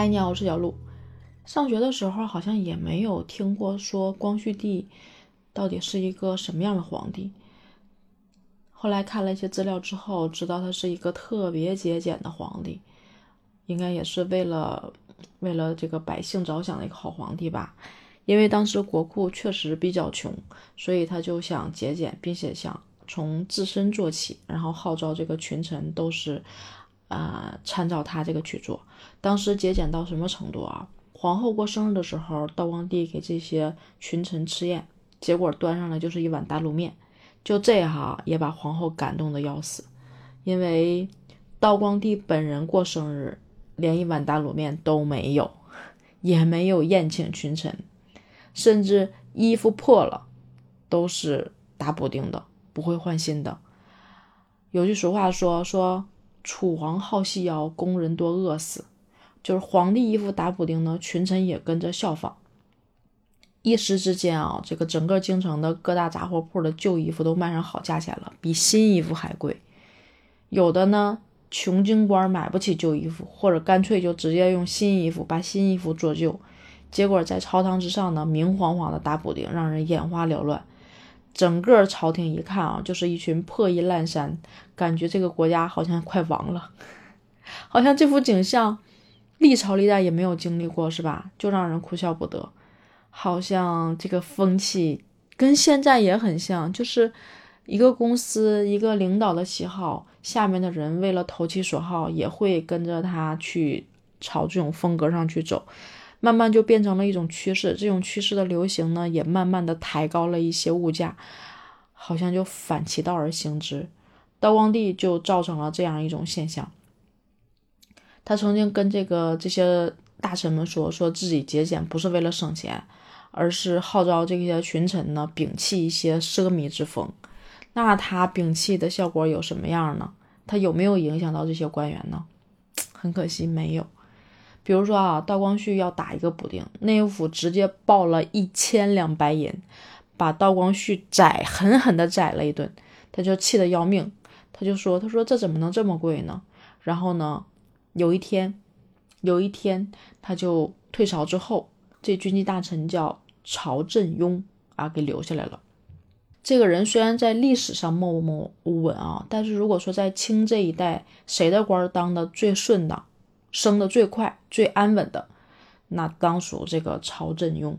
嗨，你好，我是小鹿。上学的时候好像也没有听过说光绪帝到底是一个什么样的皇帝。后来看了一些资料之后，知道他是一个特别节俭的皇帝，应该也是为了为了这个百姓着想的一个好皇帝吧。因为当时国库确实比较穷，所以他就想节俭，并且想从自身做起，然后号召这个群臣都是。啊，参照他这个去做。当时节俭到什么程度啊？皇后过生日的时候，道光帝给这些群臣吃宴，结果端上来就是一碗打卤面。就这哈，也把皇后感动的要死。因为道光帝本人过生日，连一碗打卤面都没有，也没有宴请群臣，甚至衣服破了都是打补丁的，不会换新的。有句俗话说说。楚皇好细腰，工人多饿死。就是皇帝衣服打补丁呢，群臣也跟着效仿。一时之间啊，这个整个京城的各大杂货铺的旧衣服都卖上好价钱了，比新衣服还贵。有的呢，穷京官买不起旧衣服，或者干脆就直接用新衣服把新衣服做旧，结果在朝堂之上呢，明晃晃的打补丁，让人眼花缭乱。整个朝廷一看啊，就是一群破衣烂衫，感觉这个国家好像快亡了，好像这幅景象历朝历代也没有经历过，是吧？就让人哭笑不得。好像这个风气跟现在也很像，就是一个公司一个领导的喜好，下面的人为了投其所好，也会跟着他去朝这种风格上去走。慢慢就变成了一种趋势，这种趋势的流行呢，也慢慢的抬高了一些物价，好像就反其道而行之。道光帝就造成了这样一种现象。他曾经跟这个这些大臣们说，说自己节俭不是为了省钱，而是号召这些群臣呢摒弃一些奢靡之风。那他摒弃的效果有什么样呢？他有没有影响到这些官员呢？很可惜，没有。比如说啊，道光绪要打一个补丁，内务府直接报了一千两白银，把道光绪宰狠狠的宰了一顿，他就气得要命，他就说：“他说这怎么能这么贵呢？”然后呢，有一天，有一天他就退朝之后，这军机大臣叫曹振庸啊，给留下来了。这个人虽然在历史上默默无闻啊，但是如果说在清这一代，谁的官当的最顺当？升的最快、最安稳的，那当属这个曹振庸。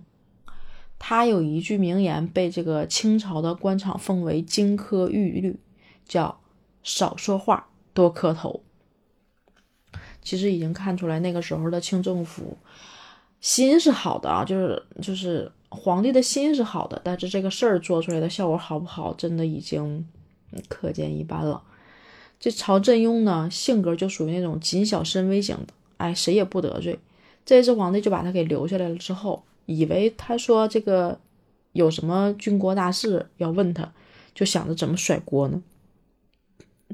他有一句名言，被这个清朝的官场奉为金科玉律，叫“少说话，多磕头”。其实已经看出来，那个时候的清政府心是好的啊，就是就是皇帝的心是好的，但是这个事儿做出来的效果好不好，真的已经可见一斑了。这曹振庸呢，性格就属于那种谨小慎微型的，哎，谁也不得罪。这次皇帝就把他给留下来了，之后以为他说这个有什么军国大事要问他，就想着怎么甩锅呢。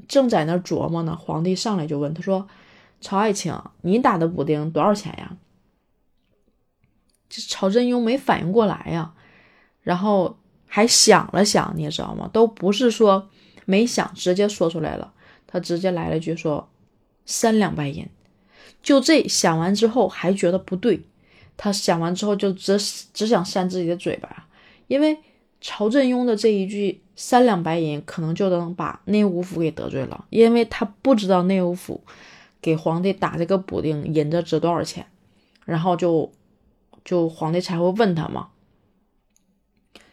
正在那琢磨呢，皇帝上来就问他说：“曹爱卿，你打的补丁多少钱呀？”这曹振庸没反应过来呀，然后还想了想，你知道吗？都不是说没想，直接说出来了。他直接来了句说：“三两白银。”就这想完之后还觉得不对，他想完之后就只只想扇自己的嘴巴，因为曹振庸的这一句“三两白银”可能就能把内务府给得罪了，因为他不知道内务府给皇帝打这个补丁银子值多少钱，然后就就皇帝才会问他嘛。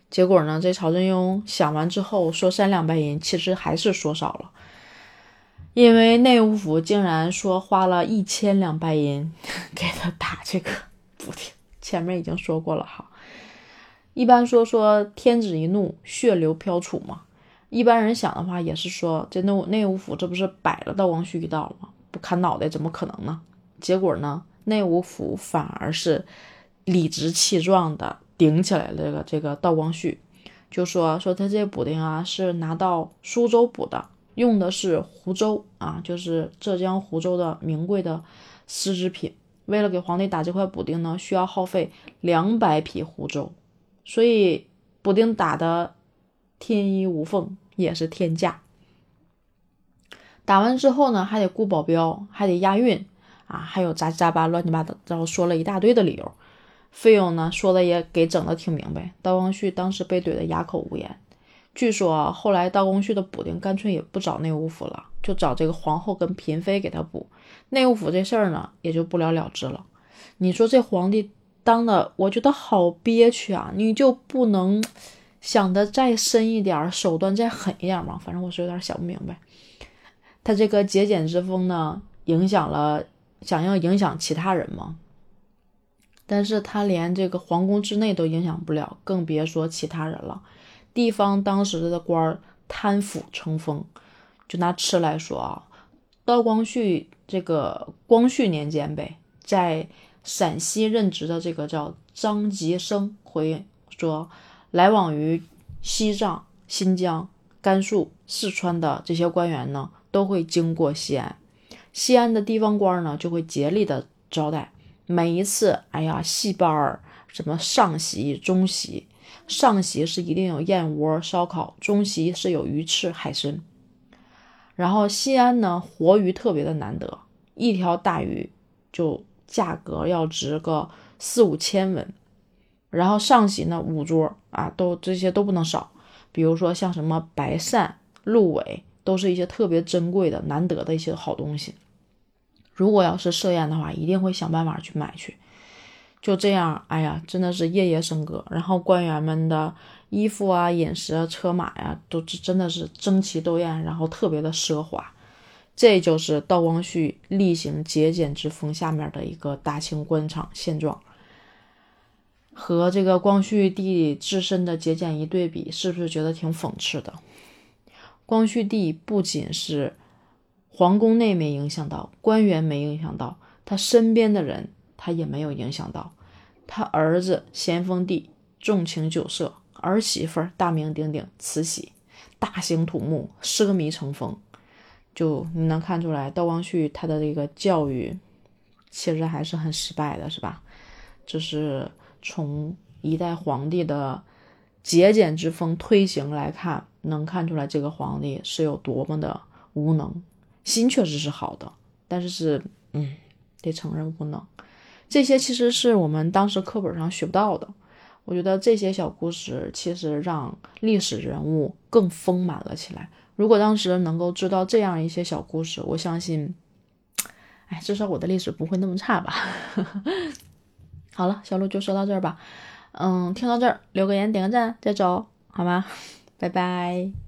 结果呢，这曹振庸想完之后说“三两白银”，其实还是说少了。因为内务府竟然说花了一千两白银给他打这个补丁，前面已经说过了哈。一般说说天子一怒，血流飘杵嘛。一般人想的话也是说，这内内务府这不是摆了道光绪一道吗？不砍脑袋怎么可能呢？结果呢，内务府反而是理直气壮的顶起来了这个这个道光绪，就说说他这补丁啊是拿到苏州补的。用的是湖州啊，就是浙江湖州的名贵的丝织品。为了给皇帝打这块补丁呢，需要耗费两百匹湖州，所以补丁打的天衣无缝，也是天价。打完之后呢，还得雇保镖，还得押运，啊，还有杂七杂八、乱七八糟然后说了一大堆的理由。费用呢，说的也给整的挺明白。道光绪当时被怼得哑口无言。据说后来道光绪的补丁干脆也不找内务府了，就找这个皇后跟嫔妃给他补。内务府这事儿呢，也就不了了之了。你说这皇帝当的，我觉得好憋屈啊！你就不能想的再深一点，手段再狠一点吗？反正我是有点想不明白。他这个节俭之风呢，影响了想要影响其他人吗？但是他连这个皇宫之内都影响不了，更别说其他人了。地方当时的官儿贪腐成风，就拿吃来说啊，道光绪这个光绪年间呗，在陕西任职的这个叫张吉生回说，来往于西藏、新疆、甘肃、四川的这些官员呢，都会经过西安，西安的地方官呢就会竭力的招待。每一次，哎呀，戏班儿，什么上席、中席，上席是一定有燕窝、烧烤，中席是有鱼翅、海参。然后西安呢，活鱼特别的难得，一条大鱼就价格要值个四五千文。然后上席呢，五桌啊，都这些都不能少。比如说像什么白鳝、鹿尾，都是一些特别珍贵的、难得的一些好东西。如果要是设宴的话，一定会想办法去买去。就这样，哎呀，真的是夜夜笙歌。然后官员们的衣服啊、饮食啊、车马呀，都真的是争奇斗艳，然后特别的奢华。这就是道光绪例行节俭之风下面的一个大清官场现状。和这个光绪帝自身的节俭一对比，是不是觉得挺讽刺的？光绪帝不仅是。皇宫内没影响到，官员没影响到，他身边的人他也没有影响到。他儿子咸丰帝重情酒色，儿媳妇大名鼎鼎慈禧大兴土木，奢靡成风。就你能看出来，道光绪他的这个教育其实还是很失败的，是吧？就是从一代皇帝的节俭之风推行来看，能看出来这个皇帝是有多么的无能。心确实是好的，但是是，嗯，得承认无能。这些其实是我们当时课本上学不到的。我觉得这些小故事其实让历史人物更丰满了起来。如果当时能够知道这样一些小故事，我相信，哎，至少我的历史不会那么差吧。好了，小鹿就说到这儿吧。嗯，听到这儿留个言，点个赞，再走好吗？拜拜。